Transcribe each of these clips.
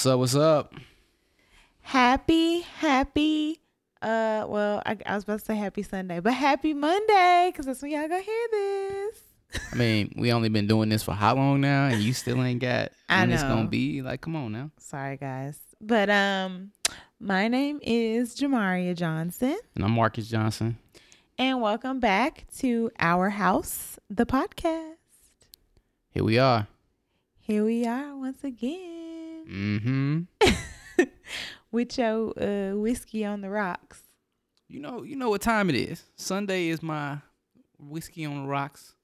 What's up? What's up? Happy, happy. Uh, well, I, I was about to say happy Sunday, but happy Monday because that's when y'all gonna hear this. I mean, we only been doing this for how long now, and you still ain't got I when it's gonna be. Like, come on now. Sorry, guys, but um, my name is Jamaria Johnson, And I'm Marcus Johnson. and welcome back to Our House, the podcast. Here we are. Here we are once again Mm-hmm. with your uh, whiskey on the rocks. You know, you know what time it is. Sunday is my whiskey on the rocks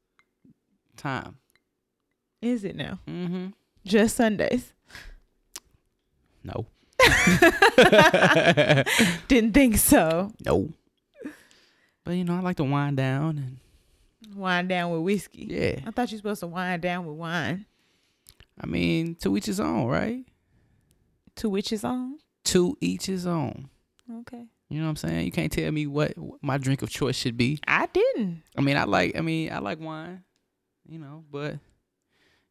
time. Is it now? Mm-hmm. Just Sundays. No. Didn't think so. no. But you know, I like to wind down and Wind down with whiskey. yeah. I thought you were supposed to wind down with wine. I mean, to each his own, right? To which is on. To each his own. Okay. You know what I'm saying? You can't tell me what, what my drink of choice should be. I didn't. I mean, I like. I mean, I like wine. You know, but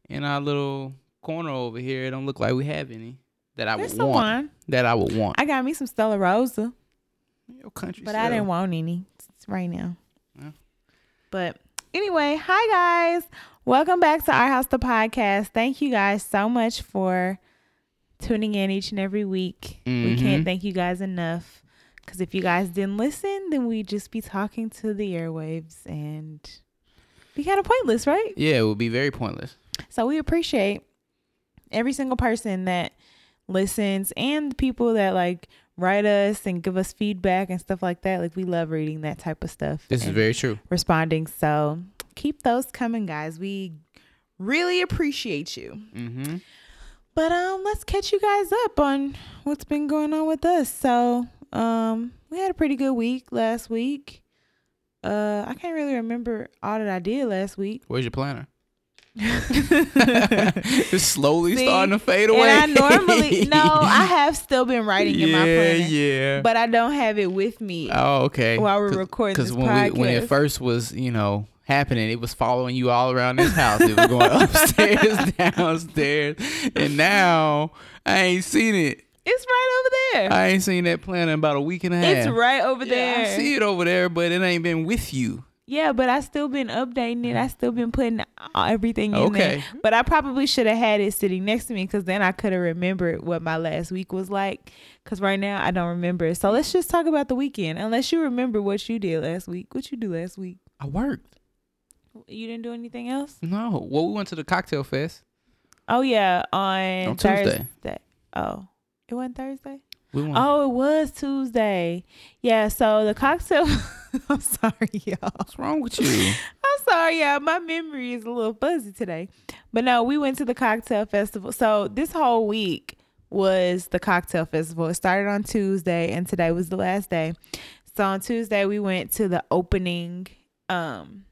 in our little corner over here, it don't look like we have any that I There's would want. wine. That I would want. I got me some Stella Rosa, Your country, but I didn't want any right now. Yeah. But anyway, hi guys. Welcome back to Our House the podcast. Thank you guys so much for tuning in each and every week. We Mhm. can't thank you guys enough. Because if you guys didn't listen, then we'd just be talking to the airwaves and be kind of pointless, right? Yeah, it would be very pointless. So we appreciate every single person that listens and the people that like write us and give us feedback and stuff like that. Like we love reading that type of stuff. This is very true. responding. So keep those coming, guys. We really appreciate you. Mm-hmm. But um let's catch you guys up on what's been going on with us. So um we had a pretty good week last week. Uh I can't really remember all that I did last week. Where's your planner? it's slowly See, starting to fade away. And I normally no, I have still been writing yeah, in my planner, yeah. but I don't have it with me oh, okay. while we're recording this when podcast. we when it first was, you know, happening, it was following you all around this house. It was going upstairs, downstairs, and now I ain't seen it. it's right over there. I ain't seen that plant in about a week and a half. it's right over Yeah, there. I see it over there, but it ain't been with you. Yeah, but I still been updating it. I still been putting everything in Okay. there. But I probably should have had it sitting next to me because then I could have remembered what my last week was like. Because right now I don't remember. So let's just talk about the weekend. Unless you remember what you did last week. What you do last week? I worked. You didn't do anything else? No. Well, we went to the cocktail fest. Oh yeah, on, On Tuesday. Thursday. Oh, it wasn't Thursday. We went. Oh, it was Tuesday. Yeah. So the cocktail. I'm sorry, y'all. What's wrong with you? I'm sorry, y'all. My memory is a little fuzzy today. But no, we went to the cocktail festival. So this whole week was the cocktail festival. It started on Tuesday and today was the last day. So on Tuesday we went to the opening um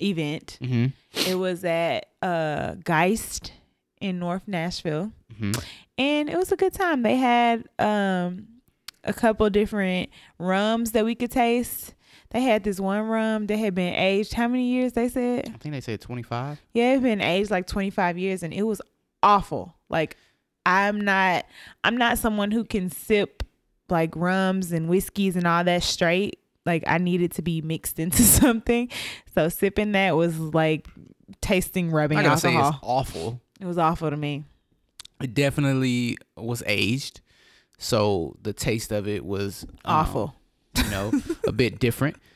event. mm-hmm. It was at uh Geist in North Nashville. Mm-hmm. And it was a good time. They had um a couple different rums that we could taste. They had this one rum that had been aged how many years they said? I think they said 25. Yeah, it had been aged like 25 years and it was awful. Like I'm not I'm not someone who can sip like rums and whiskeys and all that straight. Like I needed to be mixed into something. So sipping that was like tasting rubbing I gotta say alcohol. it's awful. it was awful to me. It definitely was aged, so the taste of it was um, Awful. You know, a bit different.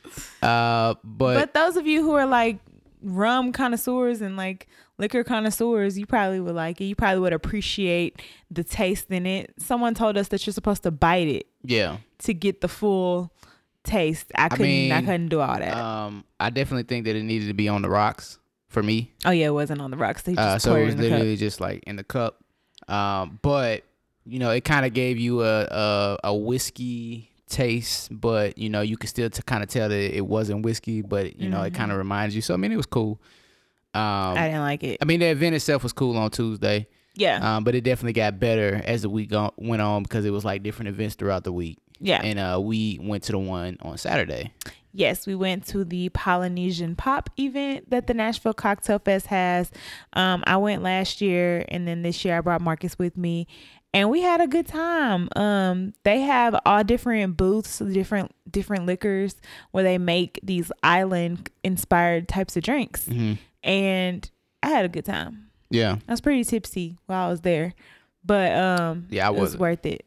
Uh, but, But those of you who are like rum connoisseurs and like liquor connoisseurs, you probably would like it. You probably would appreciate the taste in it. Someone told us that you're supposed to bite it yeah, to get the full taste. I couldn't. I, mean, couldn't do all that. um, I definitely think that it needed to be on the rocks for me. oh yeah, it wasn't on the rocks. They just Uh, so it it was the cup. literally just like in the cup. Um, but you know, it kind of gave you a, a a whiskey taste, but you know, you could still t- kind of tell that it wasn't whiskey, but you know, it Mhm. kind of reminds you. So I mean, it was cool. Um, I didn't like it. I mean, the event itself was cool on Tuesday, Yeah, um, but it definitely got better as the week went on because it was like different events throughout the week. Yeah. And uh, we went to the one on Saturday. Yes, we went to the Polynesian Pop event that the Nashville Cocktail Fest has. Um, I went last year, and then this year I brought Marcus with me, and we had a good time. Um, they have all different booths, different different liquors where they make these island inspired types of drinks, hmm and I had a good time. Yeah. I was pretty tipsy while I was there, but um, Yeah, I it was worth it.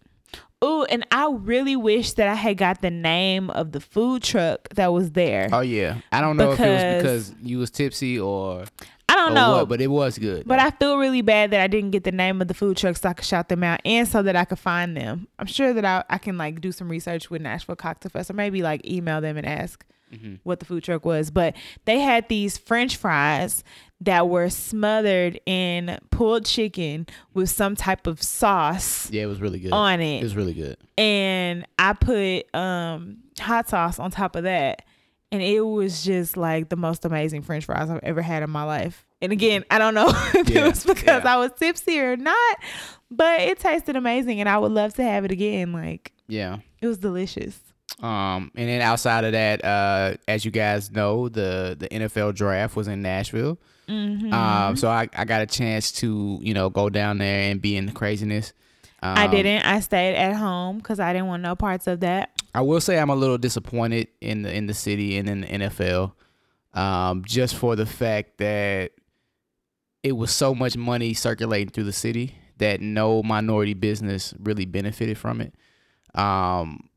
Oh, and I really wish that I had got the name of the food truck that was there. Oh yeah. I don't know if it was Because- you was tipsy or I don't or know, what, but it was good. But I feel really bad that I didn't get the name of the food truck so I could shout them out and so that I could find them. I'm sure that I, I can like do some research with Nashville Cocktail Fest or maybe like email them and ask Mhm. what the food truck was. But they had these french fries that were smothered in pulled chicken with some type of sauce yeah, it was really good. on It it. was really good. And I put um hot sauce on top of that. And it was just like the most amazing french fries I've ever had in my life. And again, I don't know if Yeah, it was because yeah. I was tipsy or not, but it tasted amazing and I would love to have it again. Like Yeah. it was delicious. Um, and then outside of that, uh, as you guys know, the the NFL draft was in Nashville. Mm-hmm. Um, so I, I got a chance to you know go down there and be in the craziness. Um, I didn't. I stayed at home because I didn't want no parts of that. I will say I'm a little disappointed in the in the city and in the NFL, um, just for the fact that it was so much money circulating through the city that no minority business really benefited from it. Um,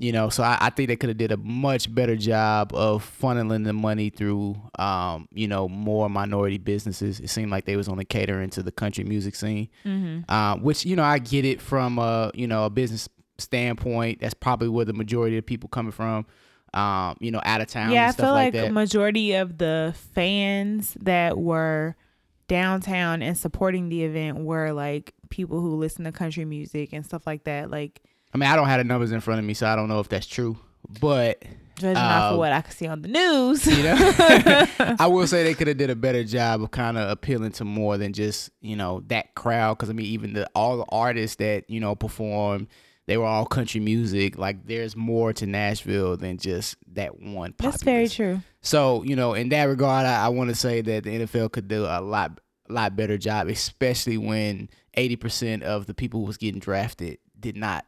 you know, so I, I think they could have did a much better job of funneling the money through, um, you know, more minority businesses. It seemed like they was only catering to the country music scene Mm-hmm. um, which you know I get it from a you know a business standpoint. That's probably where the majority of people coming from. Um, you know, out of town. Yeah, I and stuff feel like, like, majority of the fans that were downtown and supporting the event were like people who listen to country music and stuff like that. Like I mean, I don't have the numbers in front of me, so I don't know if that's true. But judging off Uh, of what I could see on the news. you know, I will say they could have did a better job of kind of appealing to more than just you know that crowd. Because I mean, even the all the artists that you know perform, they were all country music. Like, there's more to Nashville than just that one. That's very true. So, you know, in that regard, I, I want to say that the NFL could do a lot, lot better job, especially when 80% of the people who was getting drafted did not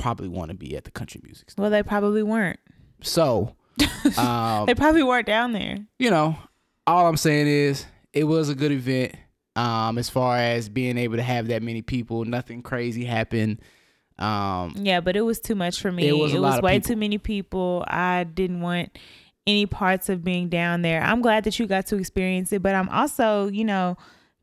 probably want to be at the country music. Store. Well, they probably weren't. So, um, They probably weren't down there. you know, all I'm saying is it was a good event. Um, as far as being able to have that many people, nothing crazy happened. Um, Yeah, but it was too much for me. It was lot of way people. too many people. I didn't want any parts of being down there. I'm glad that you got to experience it, but I'm also, you know,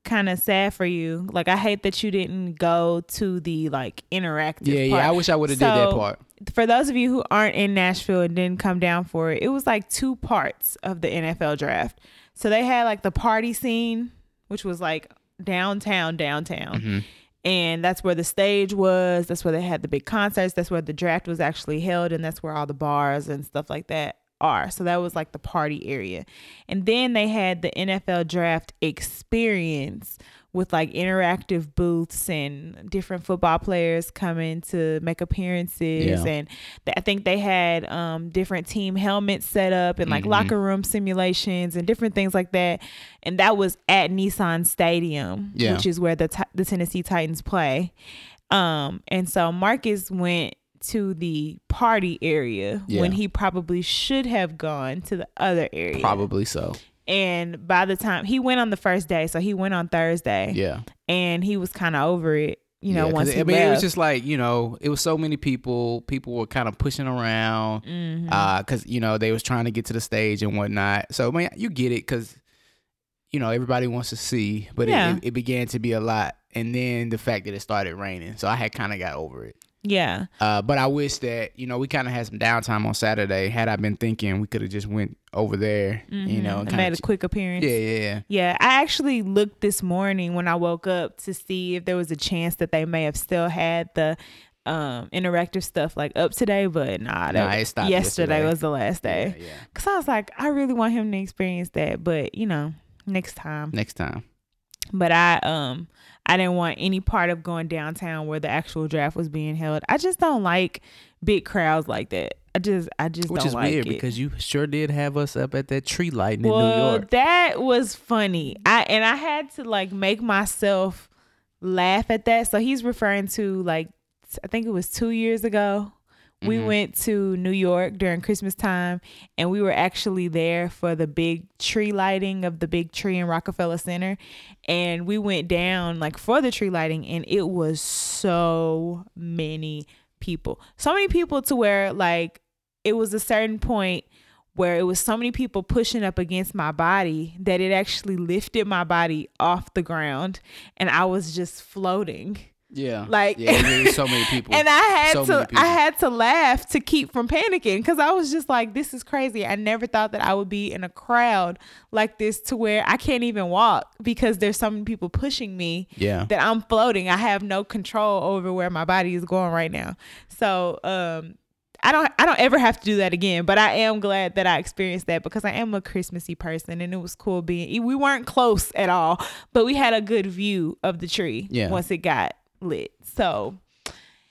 kind of sad for you. Like I hate that you didn't go to the like interactive yeah, part. yeah, I wish I would have did that part. For those of you who aren't in Nashville and didn't come down for it, it was like two parts of the NFL draft. So they had like the party scene, which was like downtown, downtown Mhm. and that's where the stage was that's where they had the big concerts that's where the draft was actually held and that's where all the bars and stuff like that are so that was like the party area and then they had the NFL draft experience with like interactive booths and different football players coming to make appearances Yeah. and th- I think they had um, different team helmets set up and like Mhm. locker room simulations and different things like that and that was at Nissan Stadium Yeah. which is where the Ti- the Tennessee Titans play um and so Marcus went to the party area Yeah. when he probably should have gone to the other area Probably so. and by the time he went on the first day so he went on Thursday Yeah. and he was kind of over it you know Yeah, once I mean, left it was just like you know, it was so many people. People were kind of pushing around Mhm. because you know they was trying to get to the stage and whatnot. So I mean, you get it because you know everybody wants to see, but Yeah. it, it, it began to be a lot, and then the fact that it started raining, so I had kind of got over it. Yeah Uh, but I wish that you know we kind of had some downtime on Saturday. Had I been thinking, we could have just went over there, you know, made a quick appearance yeah, yeah, yeah. Yeah, I actually looked this morning when I woke up to see if there was a chance that they may have still had the um interactive stuff like up today, but nah, that, Nah, yesterday, yesterday. was the last day. Yeah, yeah. Cause I was like, I really want him to experience that, but you know, next time. Next time. But I um I didn't want any part of going downtown where the actual draft was being held. I just don't like big crowds like that. I just I just Which don't know. Which is like weird it. because you sure did have us up at that tree lighting in well, New York. that was funny. I and I had to like make myself laugh at that. So he's referring to like I think it was two years ago. We Mhm. went to New York during Christmas time, and we were actually there for the big tree lighting of the big tree in Rockefeller Center. And we went down like for the tree lighting, and it was so many people. So many people to where like it was a certain point where it was so many people pushing up against my body that it actually lifted my body off the ground and I was just floating. Yeah. Like- yeah, so many people. And I had So to. I had to laugh to keep from panicking cuz I was just like this is crazy. I never thought that I would be in a crowd like this to where I can't even walk because there's so many people pushing me yeah. that I'm floating. I have no control over where my body is going right now. So, um I don't I don't ever have to do that again, but I am glad that I experienced that because I am a Christmassy person and it was cool being we weren't close at all, but we had a good view of the tree Yeah. once it got lit. So,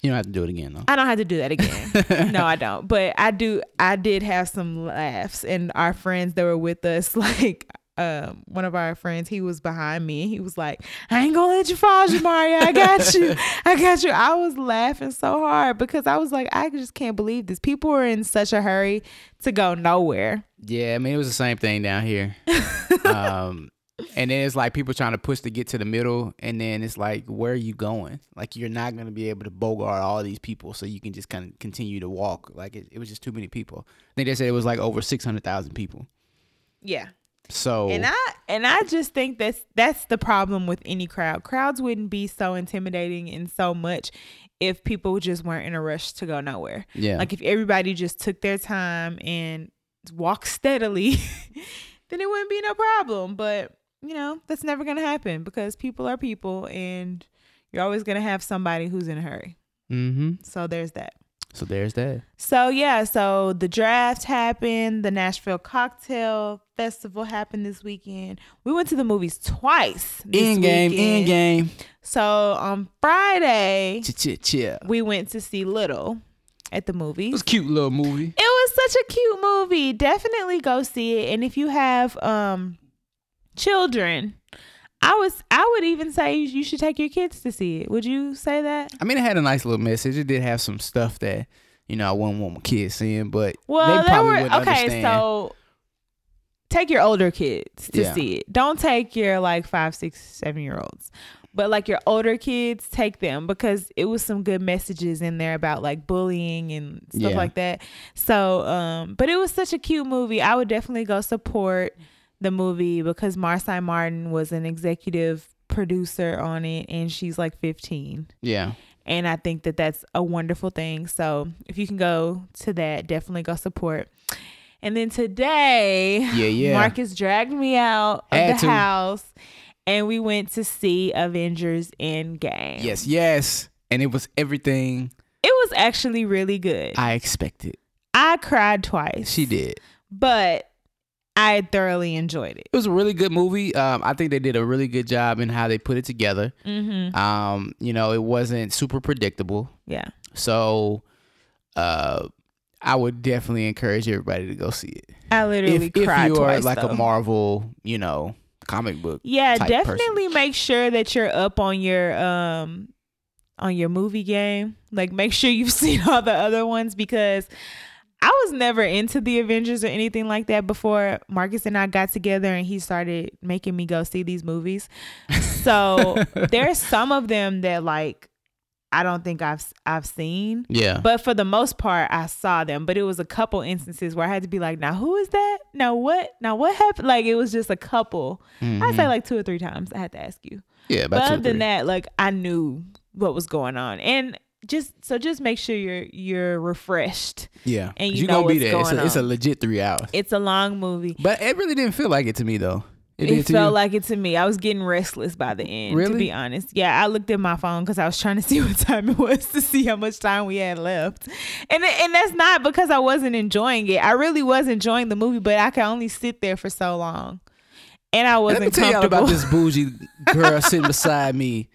You don't have to do it again though. I don't have to do that again. no, I don't. But I do. I did have some laughs, and our friends that were with us, like um, one of our friends, he was behind me. He was like, "I ain't gonna let you fall, Jamaria. I got you. I got you." I was laughing so hard because I was like, I just can't believe this. People were in such a hurry to go nowhere. Yeah, I mean it was the same thing down here. um, and then it's like people trying to push to get to the middle, and then it's like, where are you going? Like you're not gonna be able to bogart all these people, so you can just kind of continue to walk. Like it, it was just too many people. I think they said it was like over six hundred thousand people. Yeah. So And I and I just think that's that's the problem with any crowd. Crowds wouldn't be so intimidating and so much if people just weren't in a rush to go nowhere. yeah, Like if everybody just took their time and walked steadily, then it wouldn't be no problem. But you know, that's never gonna happen because people are people and you're always gonna have somebody who's in a hurry. mm-hmm. So there's that. So there's that. So yeah, so the draft happened, the Nashville Cocktail Festival happened this weekend. We went to the movies twice. In game, in game. So on Friday, Ch ch ch. we went to see Little at the movies. It was a cute little movie. It was such a cute movie. Definitely go see it. And if you have um children, I was I would even say you should take your kids to see it. Would you say that? I mean, it had a nice little message. It did have some stuff that you know I wouldn't want my kids seeing, but Well, they probably were wouldn't okay. understand. So take your older kids to Yeah. see it. Don't take your like five, six, seven year olds. But like your older kids, take them because it was some good messages in there about like bullying and stuff Yeah. like that. So, um, but it was such a cute movie. I would definitely go support the movie because Marsai Martin was an executive producer on it, and she's like 15 yeah, and I think that that's a wonderful thing. So if you can go to that, definitely go support. And then today, Yeah, yeah. Marcus dragged me out of Had the to. house, and we went to see Avengers Endgame. yes, yes, and it was everything it was actually really good. I, expected. I cried twice. She did. but I thoroughly enjoyed it. It was a really good movie. Um, I think they did a really good job in how they put it together. Mm-hmm. Um, you know, it wasn't super predictable, Yeah. so uh, I would definitely encourage everybody to go see it. I literally If, if cried you are like though. a Marvel, you know, comic book. Yeah, definitely make sure that you're up on your um on your movie game. Like make sure you've seen all the other ones because I was never into the Avengers or anything like that before Marcus and I got together and he started making me go see these movies. So there's some of them that like I don't think I've I've seen. Yeah, But for the most part, I saw them. But it was a couple instances where I had to be like, now who is that? Now what? Now what happened? Like it was just a couple. I'd say like two or three times. I had to ask you. yeah. Mm-hmm. But other than that, like I knew what was going on, and just so just make sure you're you're refreshed. yeah, and you you know gonna be what's there. It's a, it's a legit three hours. It's a long movie. But it really didn't feel like it to me though. It, to felt you? like it to me. I was getting restless by the end. To Really? be honest, yeah, I looked at my phone because I was trying to see what time it was to see how much time we had left, and and that's not because I wasn't enjoying it. I really was enjoying the movie, but I could only sit there for so long, and I wasn't me tell comfortable. about this bougie girl sitting beside me.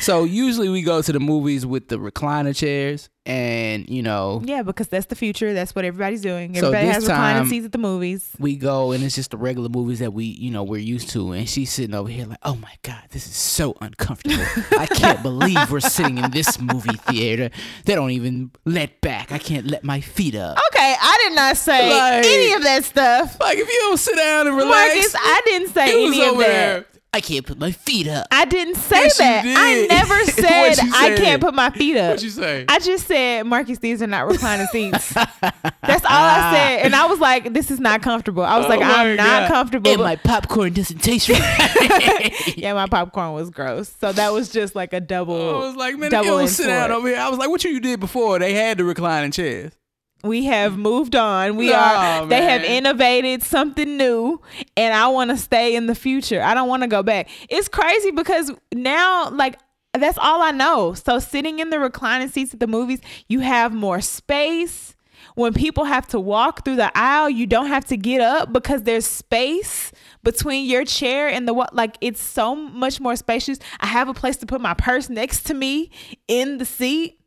So usually we go to the movies with the recliner chairs, and you know Yeah, because that's the future. That's what everybody's doing. So Everybody this has reclining seats at the movies. we go and it's just the regular movies that we you know we're used to and she's sitting over here like oh my god this is so uncomfortable i can't believe we're sitting in this movie theater they don't even let back i can't let my feet up Okay, I did not say Like- any of that stuff. like if you don't sit down and relax Marcus, I didn't say it was any of over that. there i can't put my feet up I didn't say Yes, that. I never said I can't put my feet up. what you say I just said, Marcus, these are not reclining seats. That's all I said. And I was like, this is not comfortable. I was Oh like, I'm not comfortable. and my popcorn doesn't taste right yeah, my popcorn was gross. So that was just like a double. I was like, man, double you don't sit down over here. I was like, what you did before? They had the reclining chairs. We have moved on. We No, are they have innovated something new and I want to stay in the future. I don't want to go back. It's crazy because now like that's all I know. So sitting in the reclining seats at the movies, you have more space. When people have to walk through the aisle, you don't have to get up because there's space between your chair and the what like it's so much more spacious. I have a place to put my purse next to me in the seat.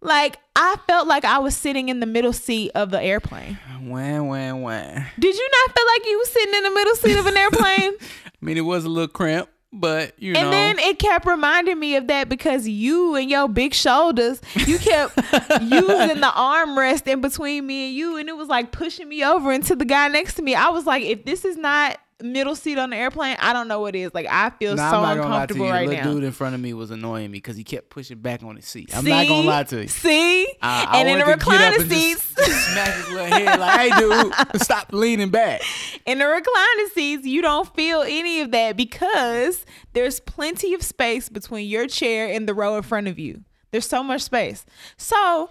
Like I felt like I was sitting in the middle seat of the airplane. Wham, wham, wham. Did you not feel like you was sitting in the middle seat of an airplane? I mean, it was a little cramped, but you know. and then it kept reminding me of that because you and your big shoulders, you kept using the armrest in between me and you, and it was like pushing me over into the guy next to me. I was like, if this is not middle seat on the airplane, I don't know what it is. Like I feel Nah, so I'm not gonna lie to you. uncomfortable The right little now. dude in front of me was annoying me because he kept pushing back on his seat. I'm not gonna lie to you. See? I, I and in the wanted to get up recliner seats, smack his little head like, "Hey, dude, stop leaning back." in the recliner seats, you don't feel any of that because there's plenty of space between your chair and the row in front of you. There's so much space. So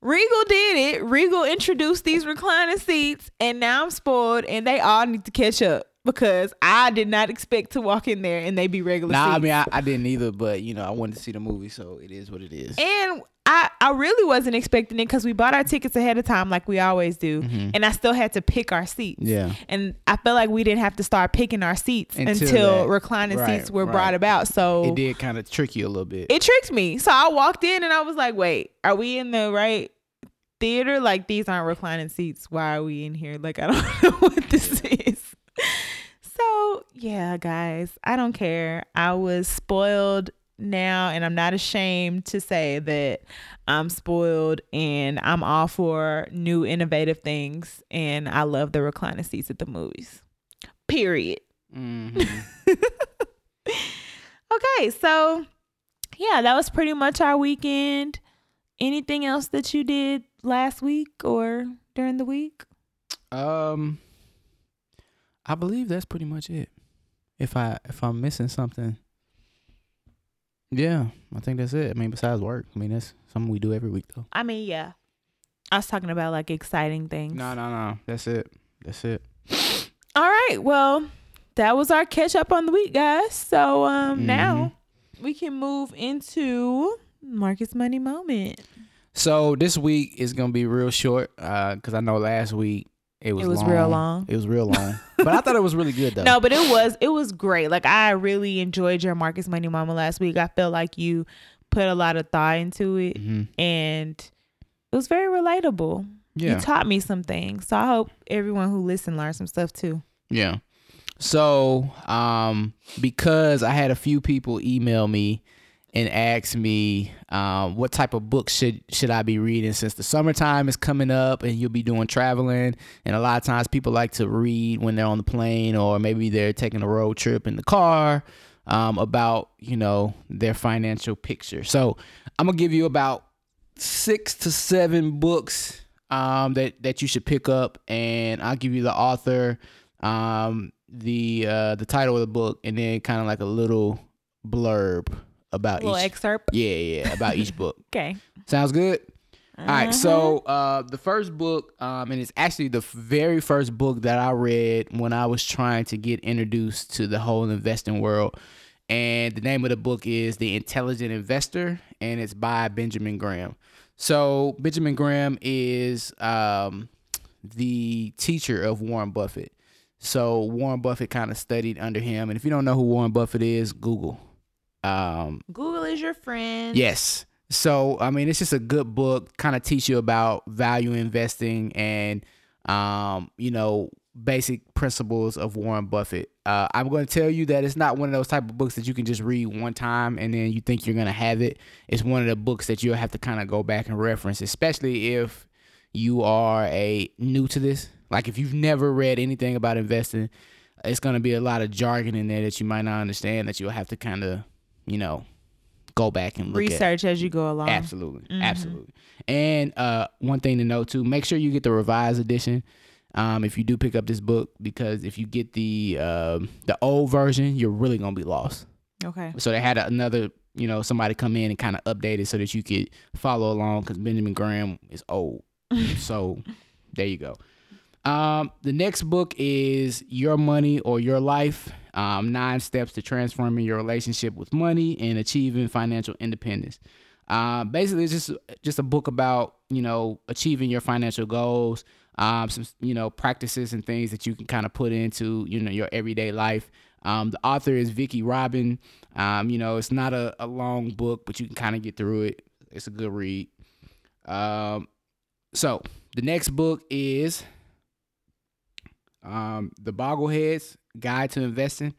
Regal did it. Regal introduced these recliner seats, and now I'm spoiled, and they all need to catch up because I did not expect to walk in there and they be regular Nah, seats. I mean, I, I didn't either, but you know, I wanted to see the movie, so it is what it is. And I, I really wasn't expecting it because we bought our tickets ahead of time like we always do. And I still had to pick our seats. Mm-hmm. Yeah. And I felt like we didn't have to start picking our seats Until until, reclining Right, seats were right. brought about. So It did kind of trick you a little bit. it tricked me. So I walked in and I was like, wait, are we in the right theater? Like these aren't reclining seats. Why are we in here? Like I don't know what this is. So yeah, guys, I don't care. I was spoiled now and I'm not ashamed to say that I'm spoiled and I'm all for new innovative things and I love the reclining seats at the movies. Period. Mhm. Okay, so yeah, that was pretty much our weekend. Anything else that you did last week or during the week? Um, I believe that's pretty much it. If I if I'm missing something, yeah, I think that's it. I mean, besides work, I mean that's something we do every week though. I mean, yeah. I was talking about like exciting things. No, no, no. That's it. That's it. All right, well, that was our catch up on the week, guys. So um now we can move into Marcus Money Moment. So this week is gonna be real short, uh, because I know last week it was It was real long. It was real long, but I thought it was really good though. No, but it was it was great. Like I really enjoyed your Marcus Money Mama last week. I felt like you put a lot of thought into it hmm and it was very relatable. Yeah. You taught me some things. So I hope everyone who listened learned some stuff too. Yeah. So, um, because I had a few people email me and ask me um, what type of books should should I be reading since the summertime is coming up and you'll be doing traveling. And a lot of times people like to read when they're on the plane or maybe they're taking a road trip in the car um, about you know their financial picture. So I'm gonna give you about six to seven books um, that that you should pick up, and I'll give you the author, um, the uh, the title of the book, and then kind of like a little blurb about each. excerpt. yeah, yeah, about each book. Okay. Sounds good. All right, so uh, the first book, um, and it's actually the very first book that I read when I was trying to get introduced to the whole investing world. And the name of the book is The Intelligent Investor, and it's by Benjamin Graham. So Benjamin Graham is um, the teacher of Warren Buffett. So Warren Buffett kind of studied under him. And if you don't know who Warren Buffett is, Google. Um, Google is your friend. Yes. So I mean, it's just a good book. Kind of teach you about value investing and um, you know basic principles of Warren Buffett. Uh, I'm going to tell you that it's not one of those type of books that you can just read one time and then you think you're going to have it. It's one of the books that you'll have to kind of go back and reference, especially if you are a new to this. Like if you've never read anything about investing, it's going to be a lot of jargon in there that you might not understand that you'll have to kind of, you know, go back and look research at. as you go along. Absolutely, mm-hmm. absolutely. And uh, one thing to note too: make sure you get the revised edition. Um, if you do pick up this book, because if you get the uh, the old version, you're really gonna be lost. Okay. So they had another, you know, somebody come in and kind of update it so that you could follow along because Benjamin Graham is old. so there you go. Um, the next book is Your Money or Your Life um, Nine Steps to Transforming Your Relationship with Money and Achieving Financial Independence. Uh, basically, it's just just a book about you know achieving your financial goals, um, some you know practices and things that you can kind of put into you know your everyday life. Um, the author is Vicki Robin. Um, you know, it's not a, a long book, but you can kind of get through it. It's a good read. Um, so the next book is um, The Bogleheads Guide to Investing.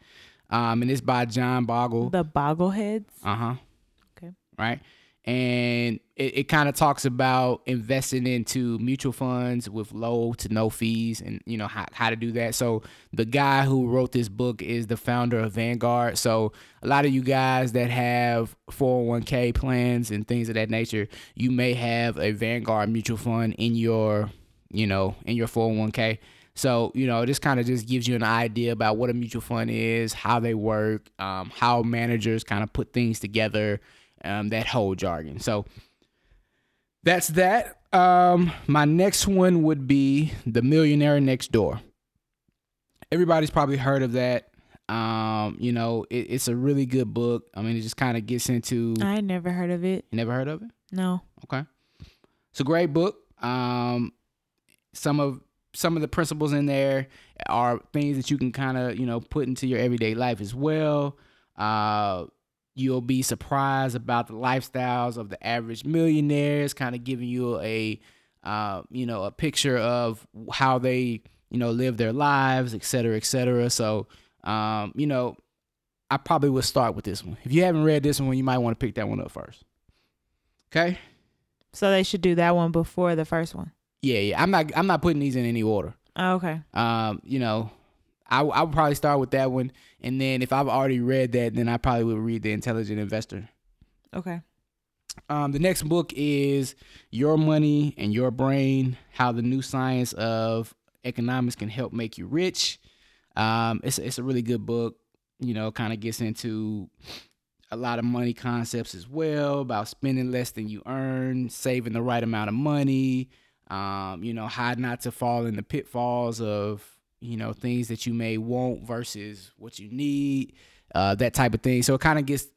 Um, and it's by John Bogle. The Bogleheads? Uh huh. Okay. Right. And it, it kind of talks about investing into mutual funds with low to no fees and, you know, how, how to do that. So, the guy who wrote this book is the founder of Vanguard. So, a lot of you guys that have 401k plans and things of that nature, you may have a Vanguard mutual fund in your, you know, in your 401k. So, you know, this kind of just gives you an idea about what a mutual fund is, how they work, um, how managers kind of put things together, um, that whole jargon. So that's that. Um, my next one would be The Millionaire Next Door. Everybody's probably heard of that. Um, you know, it, it's a really good book. I mean, it just kind of gets into. I never heard of it. You never heard of it? No. Okay. It's a great book. Um, some of some of the principles in there are things that you can kind of you know put into your everyday life as well. Uh, you'll be surprised about the lifestyles of the average millionaires, kind of giving you a uh, you know a picture of how they you know live their lives, et cetera, et cetera. So um, you know, I probably would start with this one. If you haven't read this one, you might want to pick that one up first. Okay. So they should do that one before the first one. Yeah, yeah. I'm not I'm not putting these in any order. Oh, okay. Um, you know, I I would probably start with that one, and then if I've already read that, then I probably would read the Intelligent Investor. Okay. Um, the next book is Your Money and Your Brain: How the New Science of Economics Can Help Make You Rich. Um, it's it's a really good book. You know, kind of gets into a lot of money concepts as well about spending less than you earn, saving the right amount of money, um, you know, how not to fall in the pitfalls of, you know, things that you may want versus what you need, uh, that type of thing. So it kind of gets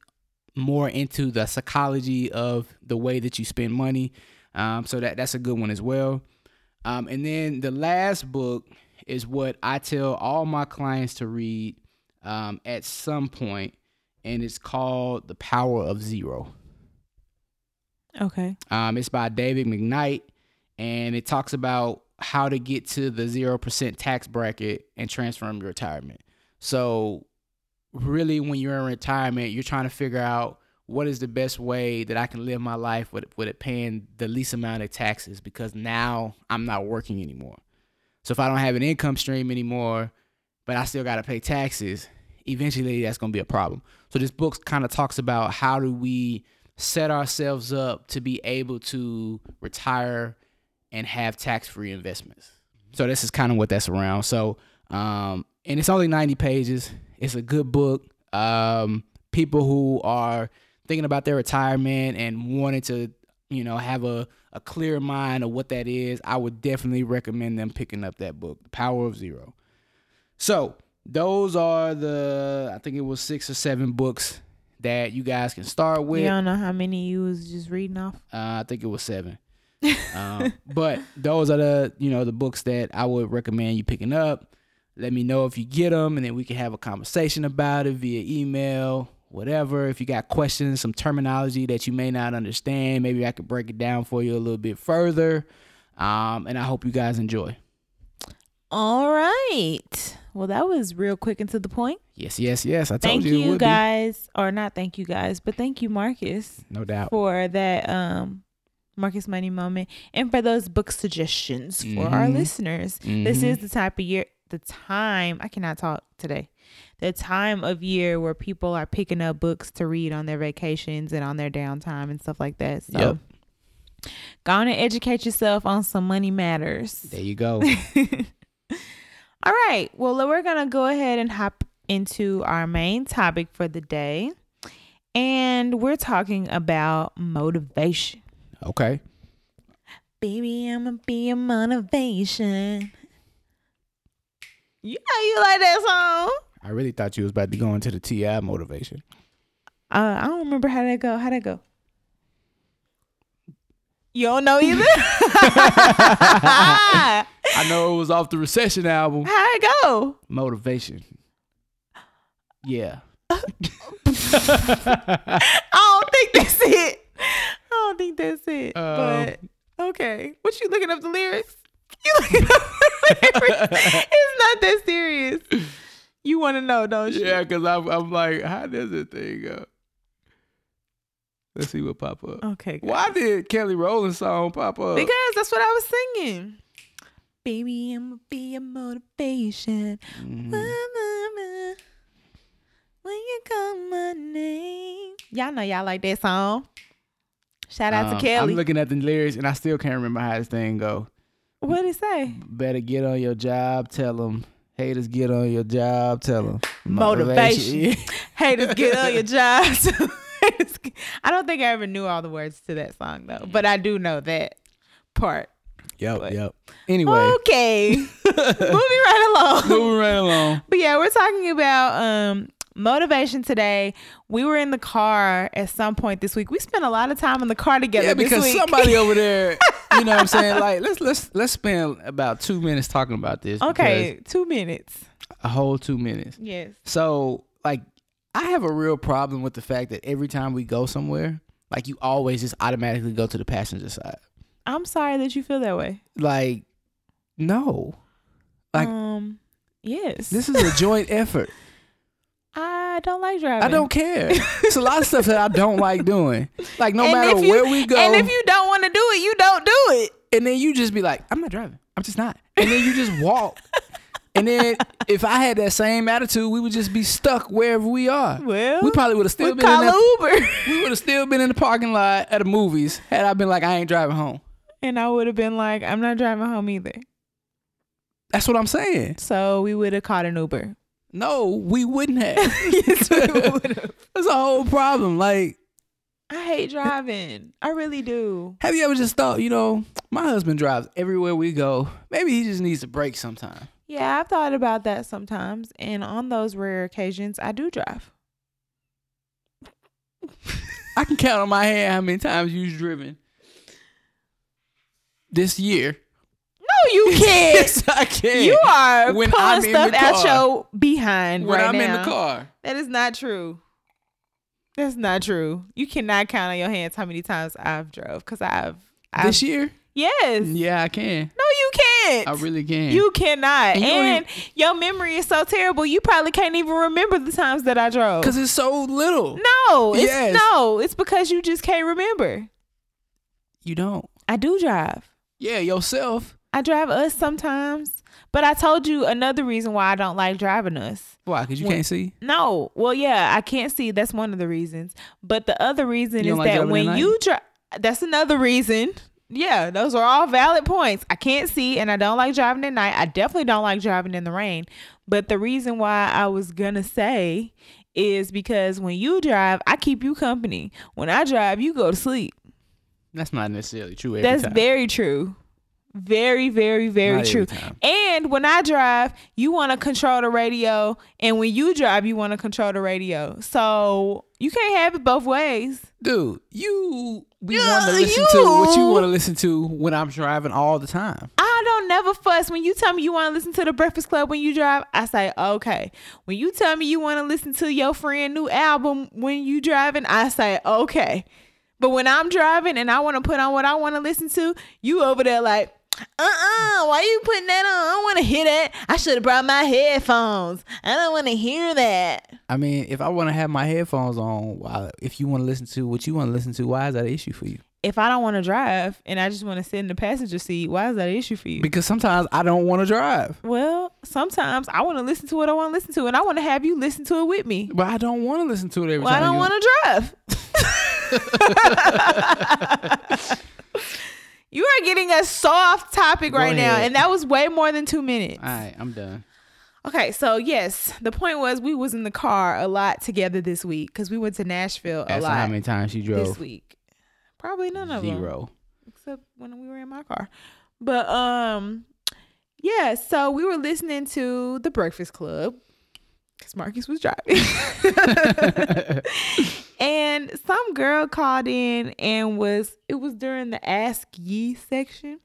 more into the psychology of the way that you spend money. Um, so that that's a good one as well. Um, and then the last book is what I tell all my clients to read um, at some point, and it's called The Power of Zero. Okay. Um, it's by David McKnight and it talks about how to get to the 0% tax bracket and transform your retirement. So, really, when you're in retirement, you're trying to figure out what is the best way that I can live my life with, with it paying the least amount of taxes because now I'm not working anymore. So, if I don't have an income stream anymore, but I still got to pay taxes, eventually that's going to be a problem. So, this book kind of talks about how do we set ourselves up to be able to retire and have tax free investments. So this is kind of what that's around. So um, and it's only 90 pages. It's a good book. Um, people who are thinking about their retirement and wanting to, you know, have a, a clear mind of what that is, I would definitely recommend them picking up that book, The Power of Zero. So those are the I think it was six or seven books that you guys can start with. You don't know how many you was just reading off? Uh, I think it was seven um, but those are the you know the books that I would recommend you picking up. Let me know if you get them, and then we can have a conversation about it via email, whatever. If you got questions, some terminology that you may not understand, maybe I could break it down for you a little bit further. Um, and I hope you guys enjoy. All right. Well, that was real quick and to the point. Yes, yes, yes. I told Thank you, it you would be. guys, or not thank you guys, but thank you, Marcus, No doubt. for that um Marcus Money moment and for those book suggestions for our Mhm. listeners. This Mhm. is the type of year, the time, I cannot talk today, the time of year where people are picking up books to read on their vacations and on their downtime and stuff like that. So Yep. go on and educate yourself on some money matters. There you go. All right. Well, we're going to go ahead and hop into our main topic for the day. And we're talking about motivation. Okay. Baby, I'm going to be a motivation. Yeah, you like that song. I really thought you was about to go into the TI motivation. Uh, I don't remember how that go. How that go? You don't know either? I know it was off the recession album. How it go? Motivation. Yeah. I don't think that's it. I don't think that's it. Um, but okay, what you looking up the lyrics? You looking up the lyrics? It's not that serious. You want to know, don't you? Yeah, because I'm, I'm like, how does this thing go? Let's see what pop up. Okay. good. Why did Kelly Rowland song pop up? Because that's what I was singing. Baby, I'm gonna be a motivation. Mhm. Mama, When you call my name. Y'all know y'all like that song. Shout out Um, to Kelly. I'm looking at the lyrics and I still can't remember how this thing go. what did it say? Better get on your job. Tell them haters get on your job. Tell them Motivation. Haters get on your job. I don't think I ever knew all the words to that song though, but I do know that part. yep, But- yep. Anyway, Okay, moving right along. moving right along. But yeah, we're talking about um motivation today. We were in the car at some point this week. We spent a lot of time in the car together. Yeah, because somebody over there, you know what I'm saying? Like let's let's let's spend about two minutes talking about this. okay, two minutes. A whole two minutes. Yes. So like I have a real problem with the fact that every time we go somewhere, like you always just automatically go to the passenger side. I'm sorry that you feel that way. Like, no. Like um, yes. this is a joint effort. I don't like driving. I don't care. It's a lot of stuff that I don't like doing. Like no And matter you- where we go, And if you don't want to do it, you don't do it. and then you just be like, I'm not driving. I'm just not. And then you just walk. and then if I had that same attitude, we would just be stuck wherever we are. Well, we probably would have still been in that, Uber. we would have still been in the parking lot at the movies had I been like, I ain't driving home. and I would have been like, I'm not driving home either. That's what I'm saying. So we would have caught an Uber. No, we wouldn't have. yes, we would have. That's a whole problem. Like, I hate driving. I really do. have you ever just thought, you know, my husband drives everywhere we go. Maybe he just needs a break sometime. Yeah, I've thought about that sometimes. And on those rare occasions, I do drive. I can count on my hand how many times you've driven this year. You can't. yes, I can. you are When pulling I'm stuff out your behind when right I'm now. in the car. That is not true. That's not true. You cannot count on your hands how many times I've drove because I've, I've This year? yes. Yeah, I can. No, you can't. I really can. You cannot. And you And, don't your memory is so terrible. You probably can't even remember the times that I drove. because it's so little. No, it's Yes. no. It's because you just can't remember. You don't. I do drive. Yeah, yourself. I drive us sometimes. But I told you another reason why I don't like driving us. Why? Because you When- can't see. No. Well, yeah, I can't see. That's one of the reasons. But the other reason is like that when you drive, that's another reason. Yeah, those are all valid points. I can't see and I don't like driving at night. I definitely don't like driving in the rain. But the reason why I was going to say is because when you drive, I keep you company. When I drive, you go to sleep. That's not necessarily true. Every That's time. very true. Very, very, very Not true. And when I drive, you want to control the radio, and when you drive, you want to control the radio. So You can't have it both ways. Dude, you be Yeah, wanting to listen to what you you. want to listen to when I'm driving all the time. I don't never fuss. When you tell me you want to listen to the Breakfast Club when you drive, I say okay. When you tell me you want to listen to your friend new album when you driving, I say okay. But when I'm driving and I want to put on what I want to listen to, you over there like, uh-uh, why you putting that on? I don't want to hear that. I should have brought my headphones. I don't want to hear that. I mean, if I want to have my headphones on, why, if you want to listen to what you want to listen to, why is that an issue for you? If I don't want to drive and I just want to sit in the passenger seat, why is that an issue for you? Because sometimes I don't want to drive, Well, sometimes I want to listen to what I want to listen to, and I want to have you listen to it with me. but I don't want to listen to it every time. I don't want to drive. you are getting a soft topic right now, and that was way more than two minutes. All right, I'm done. Okay, so yes, the point was we was in the car a lot together this week because we went to Nashville a Ask her how many times you drove this week. Probably none of them Zero. except when we were in my car. But um yeah, so we were listening to The Breakfast Club cuz Marcus was driving. and some girl called in and was it was during the Ask Yee section.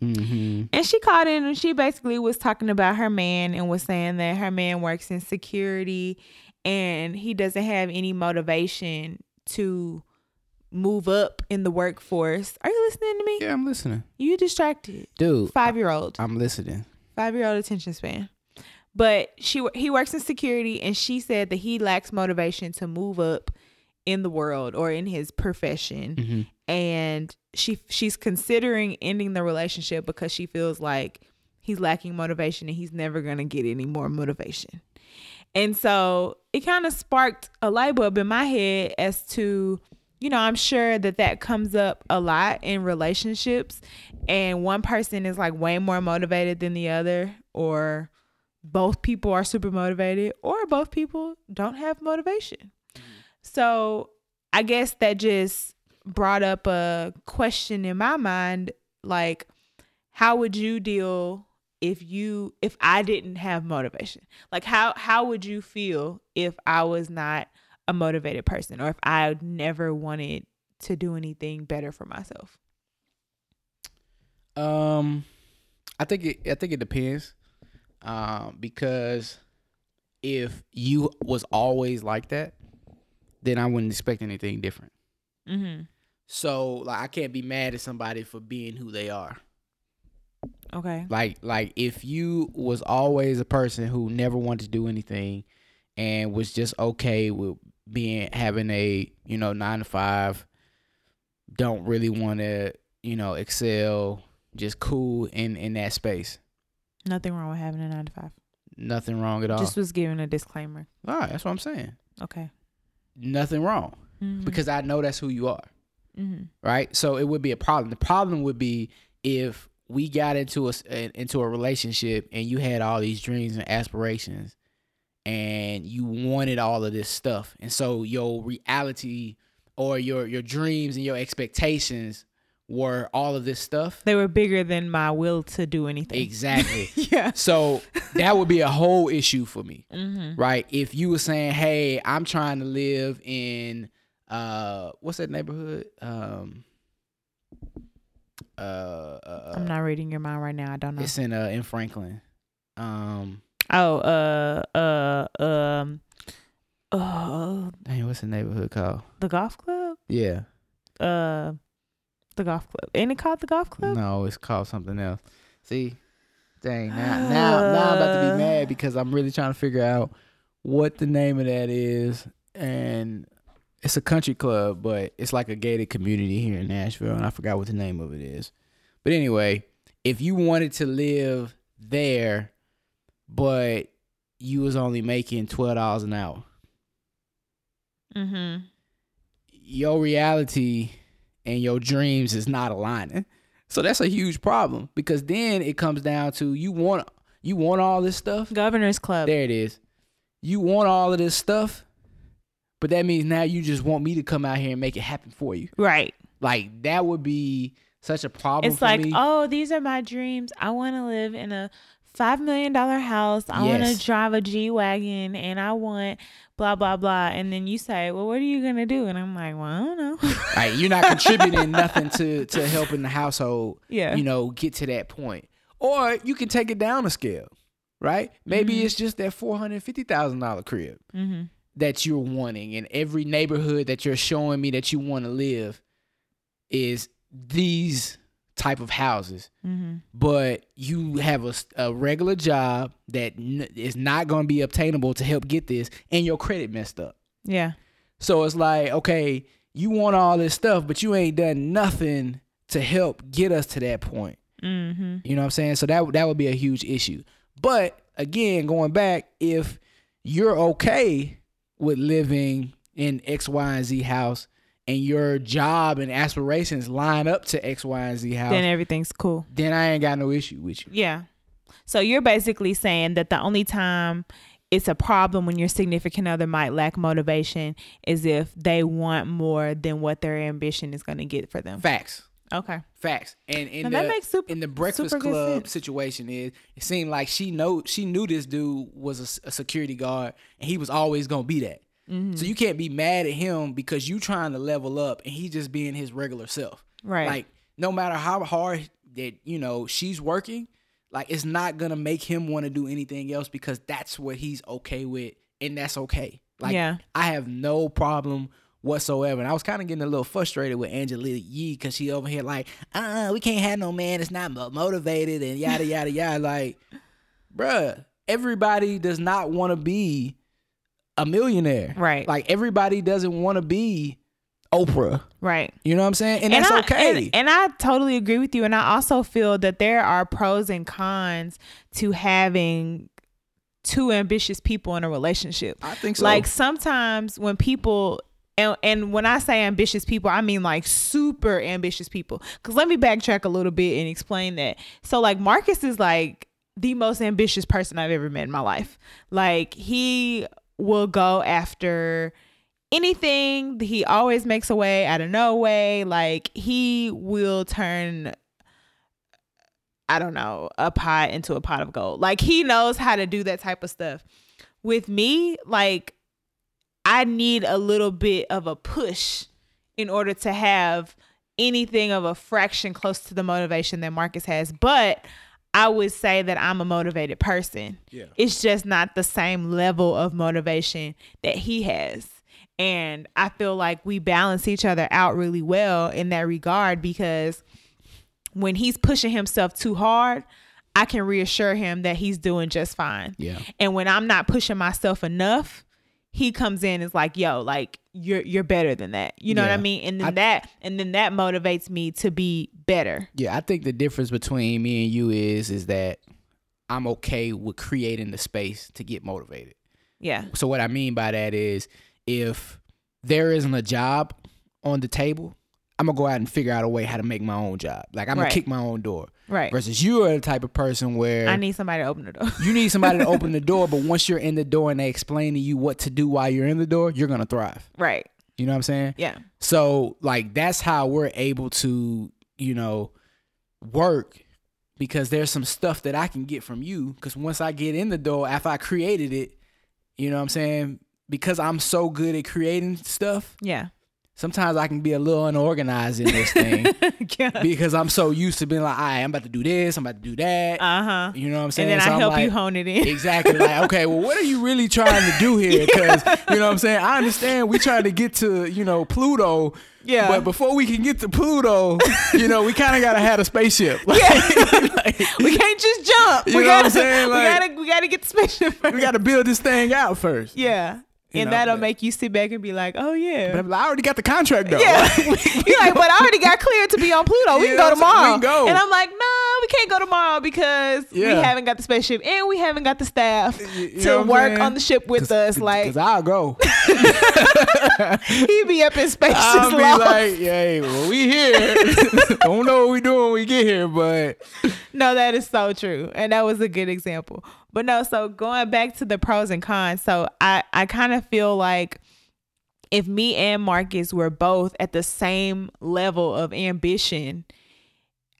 hmm And she called in and she basically was talking about her man and was saying that her man works in security and he doesn't have any motivation to move up in the workforce. Are you listening to me? Yeah, I'm listening, You distracted. dude. Five year old. I'm listening. Five year old attention span. But she he works in security and she said that he lacks motivation to move up in the world or in his profession hmm and she she's considering ending the relationship because she feels like he's lacking motivation and he's never going to get any more motivation. And so it kind of sparked a light bulb in my head as to you know, I'm sure that that comes up a lot in relationships and one person is like way more motivated than the other or both people are super motivated or both people don't have motivation. So, I guess that just brought up a question in my mind like how would you deal if you if I didn't have motivation? Like how how would you feel if I was not a motivated person or if I never wanted to do anything better for myself? Um, I think it. I think it depends. Um, because if you was always like that, then I wouldn't expect anything different. Mhm. So like, I can't be mad at somebody for being who they are. Okay. Like like if you was always a person who never wanted to do anything and was just okay with being having a, you know, 9 to 5, don't really want to, you know, excel, just cool in in that space. Nothing wrong with having a 9 to 5. Nothing wrong at all. Just was giving a disclaimer. all right, that's what I'm saying. Okay. Nothing wrong Mhm. because I know that's who you are. Mhm. right? So it would be a problem. The problem would be if we got into a- into a relationship and you had all these dreams and aspirations and you wanted all of this stuff. And so your reality or your your dreams and your expectations were all of this stuff. They were bigger than my will to do anything. Exactly. yeah. so that would be a whole issue for me Mhm. right? If you were saying, "Hey, I'm trying to live in uh, what's that neighborhood? Um, uh, uh, I'm not reading your mind right now. I don't know. It's in uh in Franklin. Um, Oh, uh, uh, um, uh, dang, what's the neighborhood called? the golf club. Yeah, Uh, the golf club. Ain't it called the golf club? no, it's called something else. See, dang, now now now I'm about to be mad because I'm really trying to figure out what the name of that is, and it's a country club, but it's like a gated community here in Nashville, and I forgot what the name of it is. But anyway, if you wanted to live there, but you was only making twelve dollars an hour, Mm-hmm. your reality and your dreams is not aligning. So that's a huge problem because then it comes down to you want you want all this stuff. Governor's Club. There it is. You want all of this stuff, but that means now you just want me to come out here and make it happen for you. Right. Like that would be such a problem It's like, me. oh, these are my dreams. I want to live in a five million dollar house. I want to drive a G wagon, and I want blah blah blah. And then you say, "Well, what are you gonna do?" And I'm like, "Well, I don't know." Right, you're not contributing nothing to to helping the household. Yeah. you know, get to that point. Or you can take it down a scale, right? Maybe Mm-hmm. it's just that four hundred fifty thousand dollar crib mm-hmm. that you're wanting, and every neighborhood that you're showing me that you want to live is these type of houses. Mm-hmm. But you have a, a regular job that n- is not going to be obtainable to help get this, and your credit messed up. Yeah. So it's like, okay, you want all this stuff, but you ain't done nothing to help get us to that point. Mm-hmm. You know what I'm saying? So that that would be a huge issue. But again, going back, if you're okay with living in X, Y, and Z house, and your job and aspirations line up to X, Y, and Z house, Then everything's cool. Then I ain't got no issue with you. Yeah. So you're basically saying that the only time it's a problem when your significant other might lack motivation is if they want more than what their ambition is going to get for them. Facts. Okay. Facts. And in Now the that makes super- in the Breakfast Club situation is it seemed like she know she knew this dude was a security guard and he was always gonna be that. Mm-hmm. So you can't be mad at him because you trying to level up and he just being his regular self. Right. Like no matter how hard that you know she's working, like it's not gonna make him want to do anything else because that's what he's okay with and that's okay. Like Yeah. I have no problem whatsoever. And I was kind of getting a little frustrated with Angela Yee because she over here like, uh, we can't have no man that's not motivated and yada yada yada. Like, bruh, everybody does not want to be a millionaire. Right. Like everybody doesn't want to be Oprah. right. You know what I'm saying? And, that's I, okay. And, and I totally agree with you. And I also feel that there are pros and cons to having two ambitious people in a relationship. I think so. Like sometimes when people and, and when I say ambitious people, I mean like super ambitious people. Cause let me backtrack a little bit and explain that. So like Marcus is like the most ambitious person I've ever met in my life. Like he will go after anything. He always makes a way out of no way. Like he will turn I don't know, a pot into a pot of gold. Like he knows how to do that type of stuff. With me, like I need a little bit of a push in order to have anything of a fraction close to the motivation that Marcus has. But I would say that I'm a motivated person. Yeah. It's just not the same level of motivation that he has. And I feel like we balance each other out really well in that regard because when he's pushing himself too hard, I can reassure him that he's doing just fine. Yeah. And when I'm not pushing myself enough, he comes in and is like, "Yo, like you're you're better than that." You know what I mean? And then I- that and then that motivates me to be better. Yeah, I think the difference between me and you is is that I'm okay with creating the space to get motivated. Yeah. So what I mean by that is if there isn't a job on the table, I'm gonna go out and figure out a way how to make my own job. Like I'm Right. gonna kick my own door. Right. Versus you are the type of person where I need somebody to open the door. you need somebody to open the door, but once you're in the door and they explain to you what to do while you're in the door, you're gonna thrive. right. You know what I'm saying? Yeah. So like that's how we're able to, you know, work because there's some stuff that I can get from you because once I get in the door after I created it, you know what I'm saying? Because I'm so good at creating stuff, Yeah. Sometimes I can be a little unorganized in this thing yeah. because I'm so used to being like, all right, I'm about to do this, I'm about to do that. Uh huh. you know what I'm saying? And then So I I'm help you hone it in. Exactly. Like, okay, well, what are you really trying to do here? Because you know what I'm saying. I understand we trying to get to you know Pluto. Yeah. But before we can get to Pluto, you know, we kind of gotta have a spaceship. Like, like, we can't just jump. You we know what gotta, I'm saying? Like- we gotta we gotta get the spaceship first. we gotta build this thing out first. Yeah. You and know, that'll but- make you sit back and be like, oh yeah. But I already got the contract though. Yeah. You're like, but I already got cleared to be on Pluto. We You can go what I'm saying? tomorrow. Can go. And I'm like, no, we can't go tomorrow because we haven't got the spaceship and we haven't got the staff you to what I'm work saying? on the ship with us. Like Cause I'll go. he be up in space I'll be lost. like, yeah, well, we here. Don't know what we doing when we get here, but No, that is so true. And that was a good example. But no, so going back to the pros and cons. So I, I kind of feel like if me and Marcus were both at the same level of ambition,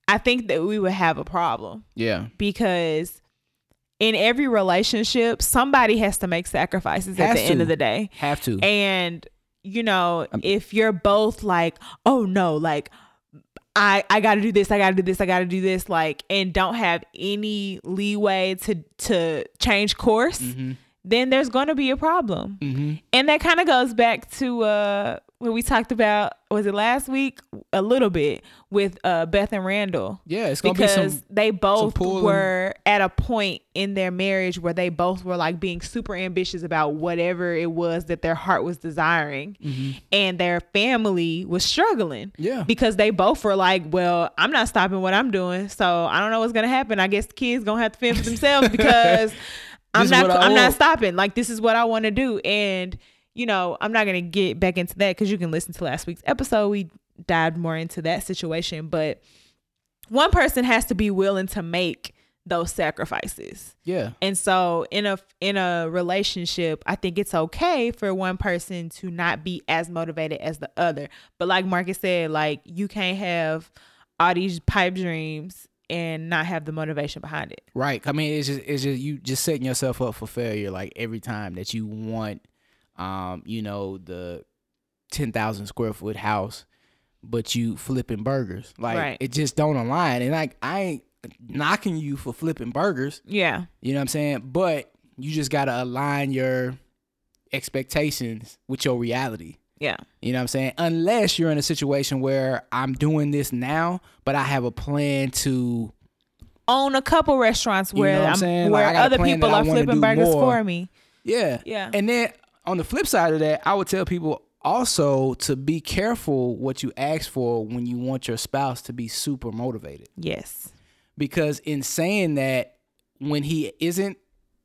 I think that we would have a problem yeah, because in every relationship, somebody has to make sacrifices at Has the end of the day. Have to. And you know, Um, if you're both like, "Oh no, like I I got to do this, I got to do this, I got to do this," like and don't have any leeway to to change course, hmm then there's going to be a problem. hmm And that kind of goes back to uh when we talked about was it last week? A little bit with uh Beth and Randall. Yeah, it's gonna because be some. they both were at a point in their marriage where they both were like being super ambitious about whatever it was that their heart was desiring. Mhm. and their family was struggling. Yeah. because they both were like well i'm not stopping what i'm doing so i don't know what's gonna happen. I guess the kids gonna have to fend for themselves because i'm not i'm not stopping. Like this is what i want to do. And you know i'm not gonna get back into that because you can listen to last week's episode we dived more into that situation but one person has to be willing to make those sacrifices Yeah. and so in a in a relationship, I think it's okay for one person to not be as motivated as the other. But like Marcus said, like you can't have all these pipe dreams and not have the motivation behind it. Right. I mean, it's just it's just you just setting yourself up for failure. Like every time that you want, um, you know, the ten thousand square foot house, but you flipping burgers. Like Right. it just don't align. And like I ain't knocking you for flipping burgers. Yeah. You know what I'm saying? But you just gotta align your expectations with your reality. Yeah. You know what I'm saying? Unless you're in a situation where I'm doing this now, but I have a plan to Own a couple restaurants You where know I'm I'm, where Like, I got a other people are flipping burgers more. for me. Yeah. Yeah. And then on the flip side of that, I would tell people also to be careful what you ask for when you want your spouse to be super motivated. Yes. Because in saying that, when he isn't,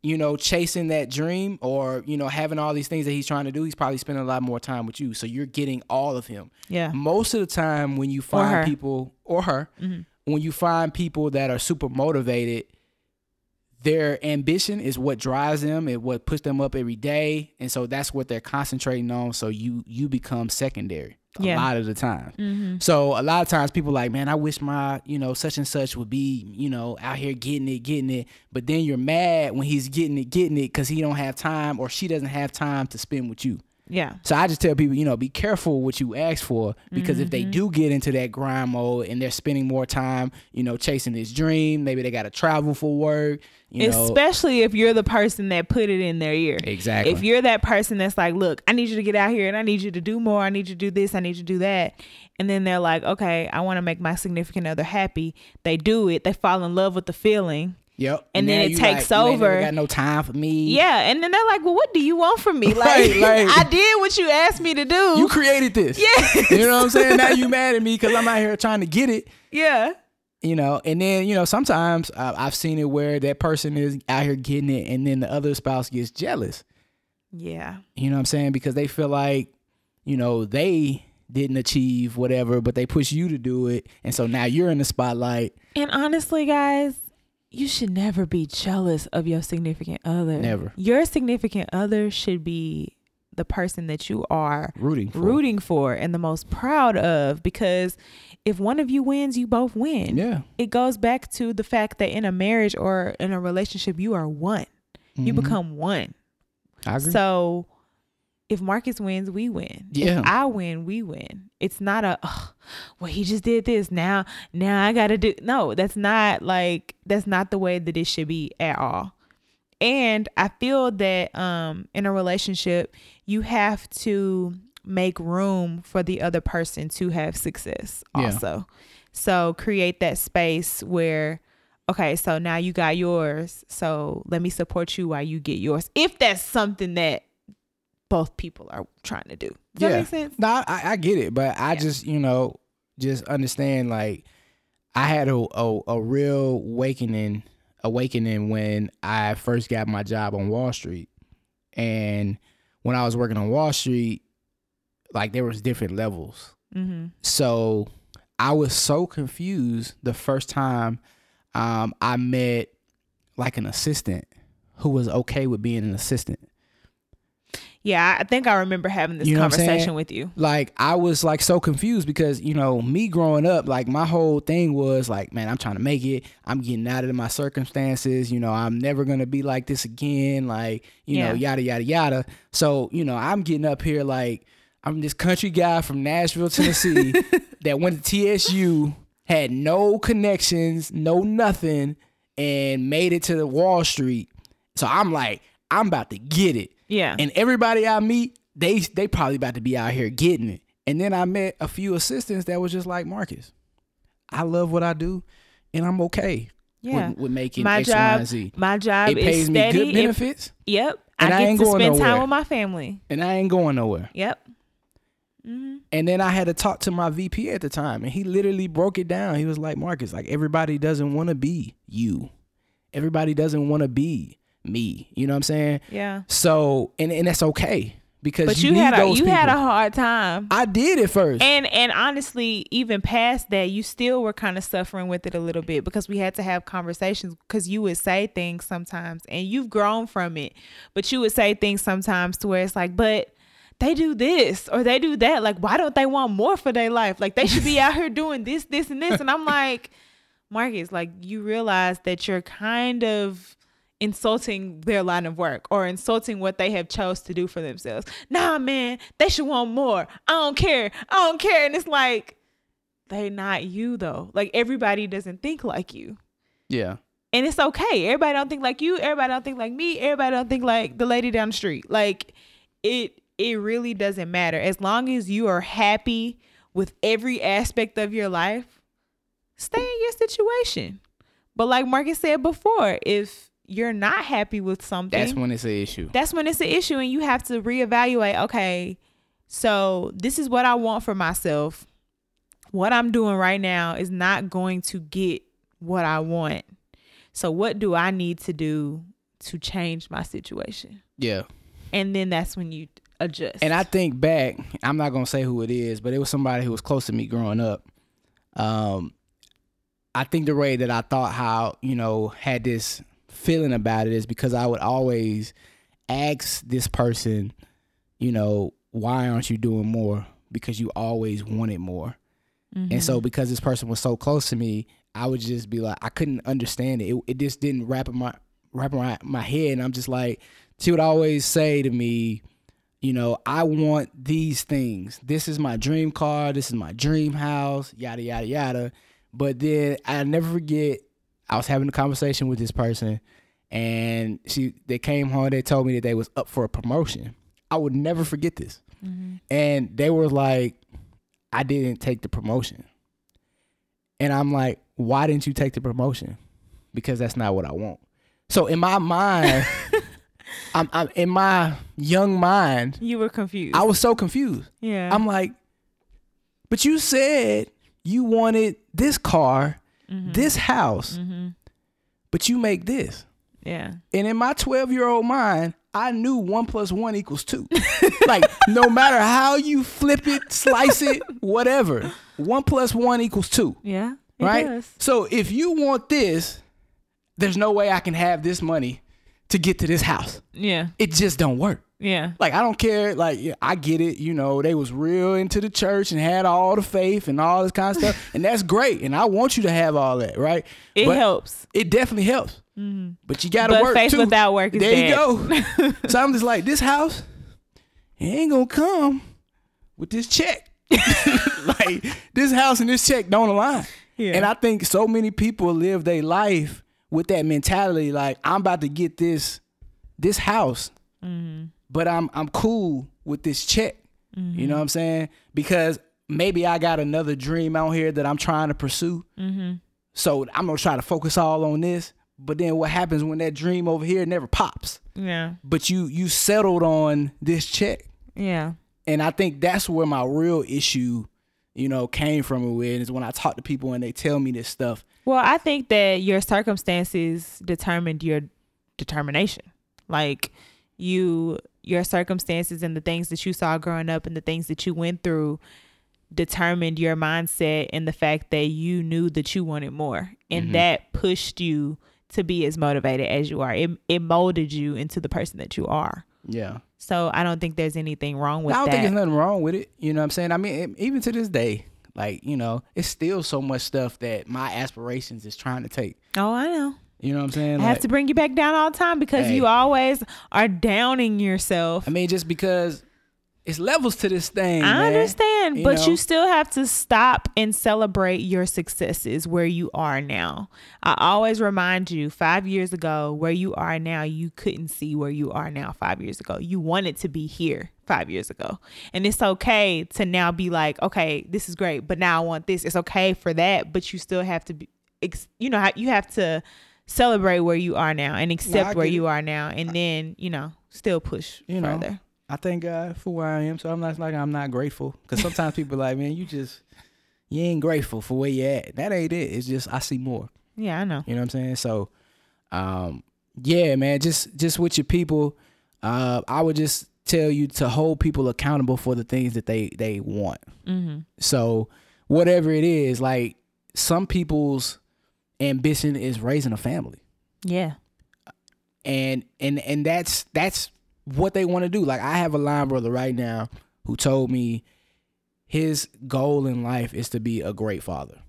you know, chasing that dream or, you know, having all these things that he's trying to do, he's probably spending a lot more time with you. So you're getting all of him. Yeah. Most of the time when you find people or her, Mhm. when you find people that are super motivated, their ambition is what drives them and what puts them up every day. And so that's what they're concentrating on. So you you become secondary a Yeah. lot of the time. Mm-hmm. So a lot of times people like, man, I wish my, you know, such and such would be, you know, out here getting it, getting it. But then you're mad when he's getting it, getting it because he don't have time or she doesn't have time to spend with you. Yeah. So I just tell people, you know, be careful what you ask for because if they mm-hmm. do get into that grind mode and they're spending more time, you know, chasing this dream, maybe they got to travel for work, you know. Especially if you're the person that put it in their ear. Exactly. If you're that person that's like, look, I need you to get out here and I need you to do more. I need you to do this. I need you to do that. And then they're like, okay, I want to make my significant other happy. They do it. They fall in love with the feeling. Yep. and then it takes like, over. Got no time for me. Yeah. And then they're like, well, what do you want from me? Like, like- I did what you asked me to do. You created this. Yeah. You know what I'm saying? Now you mad at me because I'm out here trying to get it. yeah. you know and then you know sometimes uh, i've seen it where that person is out here getting it and then the other spouse gets jealous Yeah. you know what i'm saying because they feel like you know they didn't achieve whatever but they push you to do it and so now you're in the spotlight And honestly, guys, you should never be jealous of your significant other. Never. Your significant other should be the person that you are rooting for rooting for and the most proud of because if one of you wins, you both win. yeah It goes back to the fact that in a marriage or in a relationship, you are one. You Mhm. become one. i agree So if Marcus wins, we win. Yeah. If I win, we win. It's not a "Ugh, well, he just did this. Now now I gotta do no, that's not like that's not the way that it should be at all. And I feel that um in a relationship, you have to make room for the other person to have success Yeah. also. So create that space where okay, so now you got yours. So let me support you while you get yours. If that's something that both people are trying to do. Does that make sense? No, I, I get it, but I just you know just understand like I had a, a a real awakening awakening when I first got my job on Wall Street, and when I was working on Wall Street, like there was different levels. Mm-hmm. So I was so confused the first time um, I met like an assistant who was okay with being an assistant. Yeah, I think I remember having this You know what I'm saying? conversation with you. like I was like so confused because you know me growing up like my whole thing was like man I'm trying to make it. I'm getting out of my circumstances. You know I'm never gonna be like this again. Like you know yada yada yada. So you know I'm getting up here like I'm this country guy from Nashville Tennessee that went to TSU had no connections no nothing and made it to the Wall Street. So I'm like I'm about to get it Yeah. and everybody I meet, they they probably about to be out here getting it. And then I met a few assistants that was just like Marcus. I love what I do, and I'm okay yeah. with, with making my X, Y, job and Z. my job It is pays me steady. good It- benefits, yep. and I I get ain't to going spend time nowhere. with my family. and I ain't going nowhere. Yep. hmm And then I had to talk to my VP at the time, and he literally broke it down. He was like, "Marcus, like everybody doesn't want to be you. Everybody doesn't want to be me. You know what I'm saying? Yeah. So, and and that's okay because But you, you, need had a you people. had a hard time. I did at first. And and honestly, even past that, you still were kind of suffering with it a little bit because we had to have conversations because you would say things sometimes and you've grown from it, but you would say things sometimes to where it's like, but they do this or they do that. Like, why don't they want more for their life? Like they should be out here doing this, this, and this. And I'm like, Marcus, like you realize that you're kind of insulting their line of work or insulting what they have chose to do for themselves. Nah, man, they should want more. I don't care. I don't care. And it's like they not you though. Like everybody doesn't think like you. yeah. And it's okay. Everybody don't think like you. Everybody don't think like me. Everybody don't think like the lady down the street. Like it it really doesn't matter. As long as you are happy with every aspect of your life, stay in your situation. But like Marcus said before, if you're not happy with something, That's when it's an issue. that's when it's an issue and you have to reevaluate okay so this is what i want for myself what i'm doing right now is not going to get what i want so what do i need to do to change my situation Yeah. and then that's when you adjust And I think back, I'm not gonna say who it is, but it was somebody who was close to me growing up. Um, I think the way that I thought how you know had this feeling about it is because I would always ask this person, you know, why aren't you doing more? Because you always wanted more. And so mm-hmm. because this person was so close to me, I would just be like, I couldn't understand it. It, it just didn't wrap in my wrap around my head. And I'm just like, she would always say to me, you know, I want these things. This is my dream car. This is my dream house. Yada yada yada. But then I never forget. I was having a conversation with this person, and she they came home. They told me that they was up for a promotion. I would never forget this. Mm-hmm. And they were like, I didn't take the promotion. And I'm like, why didn't you take the promotion? Because that's not what I want. So in my mind, I'm, I'm in my young mind, you were confused I was so confused. yeah I'm like, but you said you wanted this car, Mm-hmm. this house, mm-hmm. but you make this. yeah And in my 12 year old mind, I knew one plus one equals two. like, no matter how you flip it, slice it, whatever, one plus one equals two, yeah right? does. So if you want this, there's no way I can have this money to get to this house. yeah It just don't work. yeah Like I don't care. Like yeah, I get it. You know, they was real into the church and had all the faith and all this kind of stuff, and that's great. And I want you to have all that, right? it But helps It definitely helps. Mm-hmm. But you gotta but work faith too. without work is there dead. you go. so I'm just like, this house, ain't gonna come with this check. like this house and this check don't align. Yeah. And I think so many people live their life with that mentality, like I'm about to get this this house, Mm-hmm. but I'm I'm cool with this check. You know what I'm saying? Because maybe I got another dream out here that I'm trying to pursue. Mm-hmm. So I'm gonna try to focus all on this. But then what happens when that dream over here never pops? yeah But you you settled on this check. yeah And I think that's where my real issue, you know, came from with is when I talk to people and they tell me this stuff. Well, I think that your circumstances determined your determination. Like you your circumstances and the things that you saw growing up and the things that you went through determined your mindset and the fact that you knew that you wanted more and mm-hmm. that pushed you to be as motivated as you are. It it molded you into the person that you are. Yeah. So I don't think there's anything wrong with that. I don't that. think there's nothing wrong with it. You know what I'm saying? I mean, even to this day, like, you know, it's still so much stuff that my aspirations is trying to take. oh, I know. You know what I'm saying? I have to bring you back down all the time because Hey. you always are downing yourself. I mean, just because it's levels to this thing. I man. understand, You but know? you still have to stop and celebrate your successes where you are now. I always remind you 5 years ago where you are now, you couldn't see where you are now 5 years ago. You wanted to be here 5 years ago. And it's okay to now be like, okay, this is great, but now I want this. It's okay for that, but you still have to be you know, you have to celebrate where you are now and accept where get it. you are now and then, you know, still push You know. I thank God for where I am. So I'm not like I'm not grateful. Because sometimes people are like, man, you just, you ain't grateful for where you at. That ain't it. It's just, I see more. Yeah, I know. You know what I'm saying? So, um, yeah, man, just just with your people, uh, I would just tell you to hold people accountable for the things that they they want. Mhm. So, whatever it is, like some people's ambition is raising a family, Yeah. and and and that's that's what they want to do. Like I have a line brother right now who told me his goal in life is to be a great father.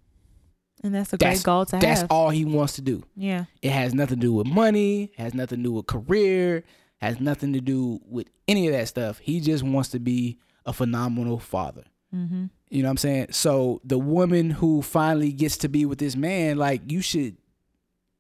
And that's a That's- great goal to That's have. That's all he wants to do. yeah. It has nothing to do with money, has nothing to do with career, has nothing to do with any of that stuff. He just wants to be a phenomenal father. Mm-hmm. You know what I'm saying? So the woman who finally gets to be with this man, like you should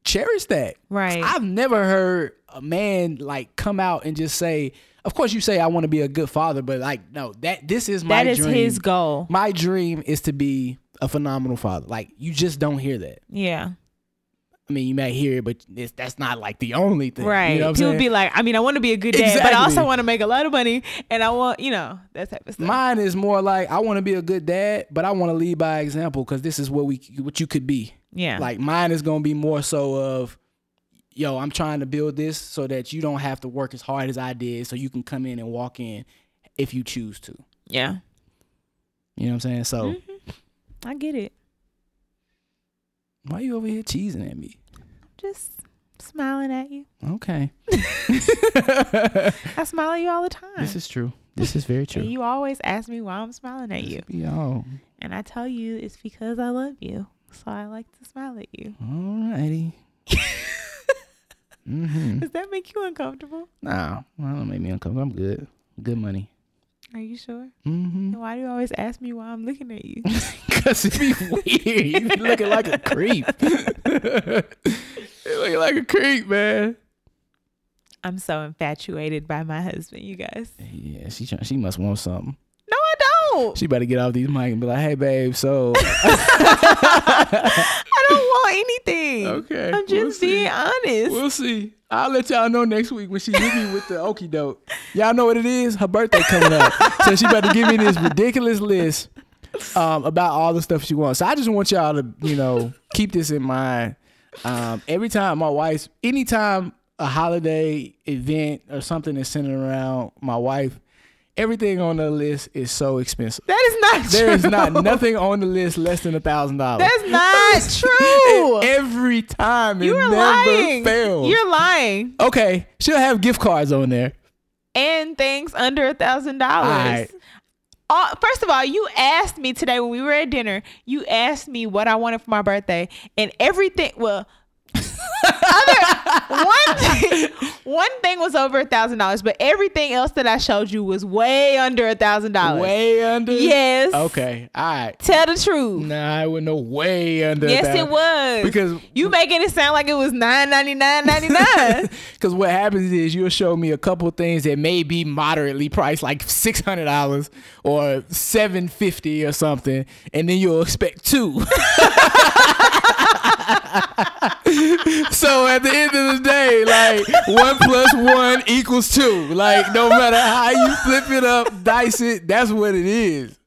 cherish that. Right. I've never heard a man like come out and just say, of course you say I want to be a good father, but like no, that this is my that is dream. his goal. My dream is to be a phenomenal father. Like you just don't hear that. Yeah. I mean, you may hear it, but it's, that's not like the only thing. Right. You know People be like, I mean, I want to be a good dad, but I also want to make a lot of money and I want, you know, that type of stuff. Mine is more like I want to be a good dad, but I want to lead by example because this is what we what you could be. yeah. Like mine is gonna be more so of, yo, I'm trying to build this so that you don't have to work as hard as I did, so you can come in and walk in if you choose to. yeah. You know what I'm saying? So Mm-hmm. I get it. Why are you over here cheesing at me? Just smiling at you. Okay, I smile at you all the time. this is true. This is very and true. you always ask me why I'm smiling at you. Yo, And I tell you it's because I love you. So I like to smile at you. alrighty. mm-hmm. Does that make you uncomfortable? Nah, well, don't make me uncomfortable. I'm good. Good money. Are you sure? Mm-hmm. Why do you always ask me why I'm looking at you? Cause it be weird. You be looking like a creep. you looking like a creep, man. I'm so infatuated by my husband, you guys. Yeah, she she must want something. No, I don't. She better get off these mic and be like, "Hey, babe, so I don't want anything. okay, I'm just we'll being honest. We'll see. I'll let y'all know next week when she hit me with the okey doke. Y'all know what it is? Her birthday coming up, so she about to give me this ridiculous list um, about all the stuff she wants. So I just want y'all to, you know, keep this in mind. Um, every time my wife's, anytime a holiday event or something is centered around my wife, everything on the list is so expensive. that is not There true. is not nothing on the list less than a thousand dollars. That's not true. Every time, you it are never lying. fails. You're lying. Okay, she'll have gift cards on there. And things under a thousand dollars. First of all, you asked me today when we were at dinner. You asked me what I wanted for my birthday, and everything. Well, other one thing, one thing was over a thousand dollars, but everything else that I showed you was way under a thousand dollars. Way under. Yes. Okay. All right. Tell the truth. Nah, I would know way under. yes, it was. Because you making it sound like it was nine ninety nine ninety nine. Because what happens is you'll show me a couple things that may be moderately priced, like six hundred dollars or seven fifty or something, and then you'll expect two. so at the end of the day, like one plus one equals two. Like no matter how you flip it up, dice it, that's what it is.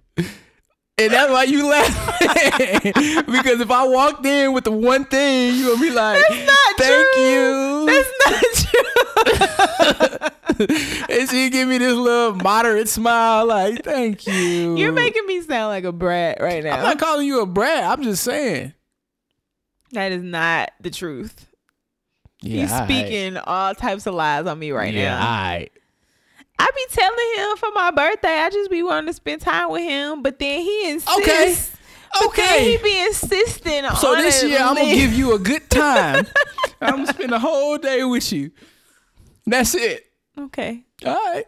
And that's why you laugh. because if I walked in with the one thing, you would be like, not Thank true. you. That's not true. and she give me this little moderate smile, like, thank you. You're making me sound like a brat right now. I'm not calling you a brat. I'm just saying. That is not the truth. Yeah, He's all right. speaking all types of lies on me right yeah, now. all right. I be telling him for my birthday, I just be wanting to spend time with him, but then he insists. Okay. Okay. he be insisting on So this year I'm gonna give you a good time. I'm gonna spend the whole day with you. That's it. Okay. All right.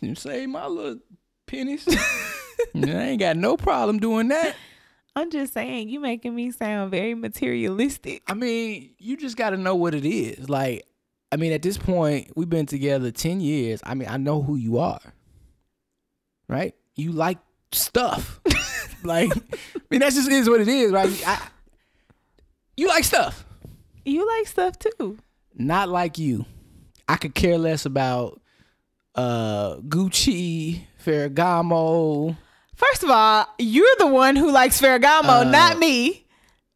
You save my little pennies. I ain't got no problem doing that. I'm just saying, you making me sound very materialistic. I mean, you just got to know what it is. Like, I mean, at this point, we've been together 10 years. I mean, I know who you are. Right? You like stuff. like, I mean, that just is what it is, right? I, you like stuff. You like stuff too. Not like you. I could care less about uh Gucci, Ferragamo. First of all, you're the one who likes Ferragamo, Uh, not me.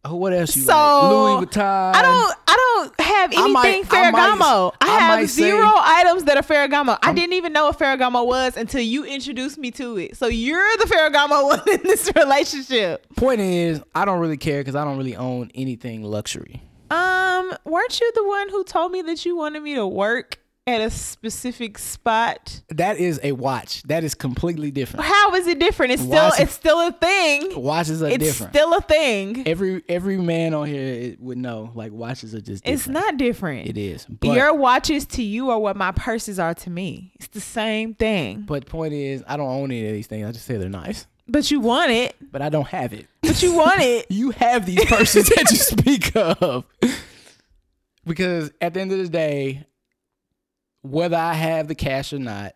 Oh, what else you So, like? Louis Vuitton. I don't. I don't have anything I might- Ferragamo. I, I have might say- zero items that are Ferragamo. I didn't even know what Ferragamo was until you introduced me to it. So you're the Ferragamo one in this relationship. Point is, I don't really care because I don't really own anything luxury. Um, weren't you the one who told me that you wanted me to work at a specific spot? That is a watch. That is completely different. How is it different? It's still is it- it's still a thing. Watches are It's different. still a thing. every every man on here would know. Like watches are just different. It's not different. It is. But Your watches to you are what my purses are to me. It's the same thing. but point is, I don't own any of these things. I just say they're nice, But you want it. but I don't have it. But you want it. You have these purses that you speak of. Because at the end of the day, whether I have the cash or not,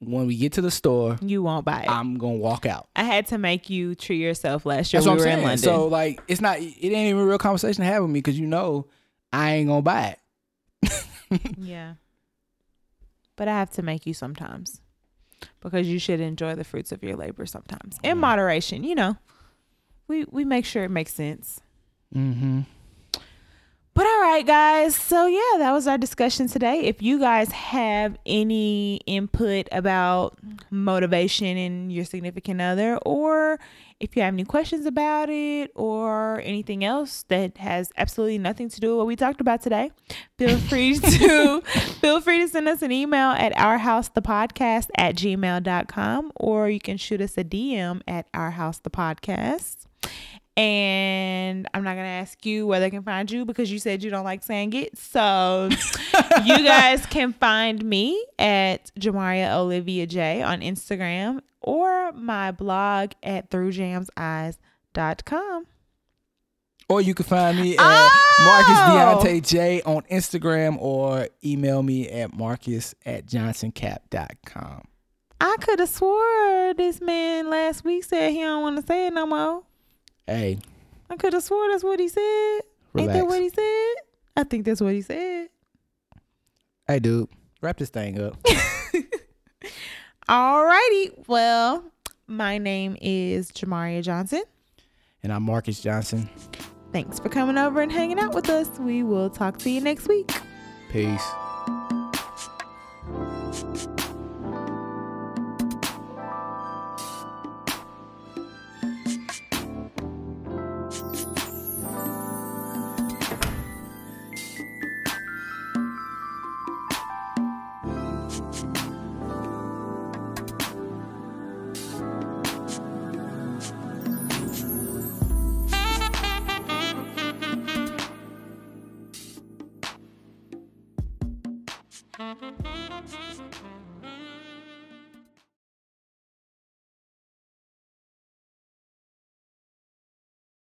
when we get to the store, You won't buy it. I'm gonna walk out. I had to make you treat yourself last year. That's we what I'm were saying. in London. So like, it's not. It ain't even a real conversation to have with me because you know I ain't gonna buy it. yeah. But I have to make you sometimes. Because you should enjoy the fruits of your labor sometimes. In moderation, you know. We we make sure it makes sense. Mm-hmm. But all right, guys. So yeah, that was our discussion today. If you guys have any input about motivation in your significant other, or if you have any questions about it, or anything else that has absolutely nothing to do with what we talked about today, feel free to feel free to send us an email at ourhousethepodcast at gmail.com or you can shoot us a DM at ourhousethepodcast. And I'm not gonna ask you where they can find you because you said you don't like saying it. So you guys can find me at Jamaria Olivia J on Instagram or my blog at throughjamseyes.com. Or you can find me at Oh! Marcus Dionte J on Instagram or email me at Marcus at johnsoncap.com. I could have swore this man last week said he don't want to say it no more. Hey, I could have swore that's what he said. Ain't that what he said? I think that's what he said. hey, dude, wrap this thing up. Alrighty. Well, my name is Jamaria Johnson. and I'm Marcus Johnson. Thanks for coming over and hanging out with us. We will talk to you next week. Peace.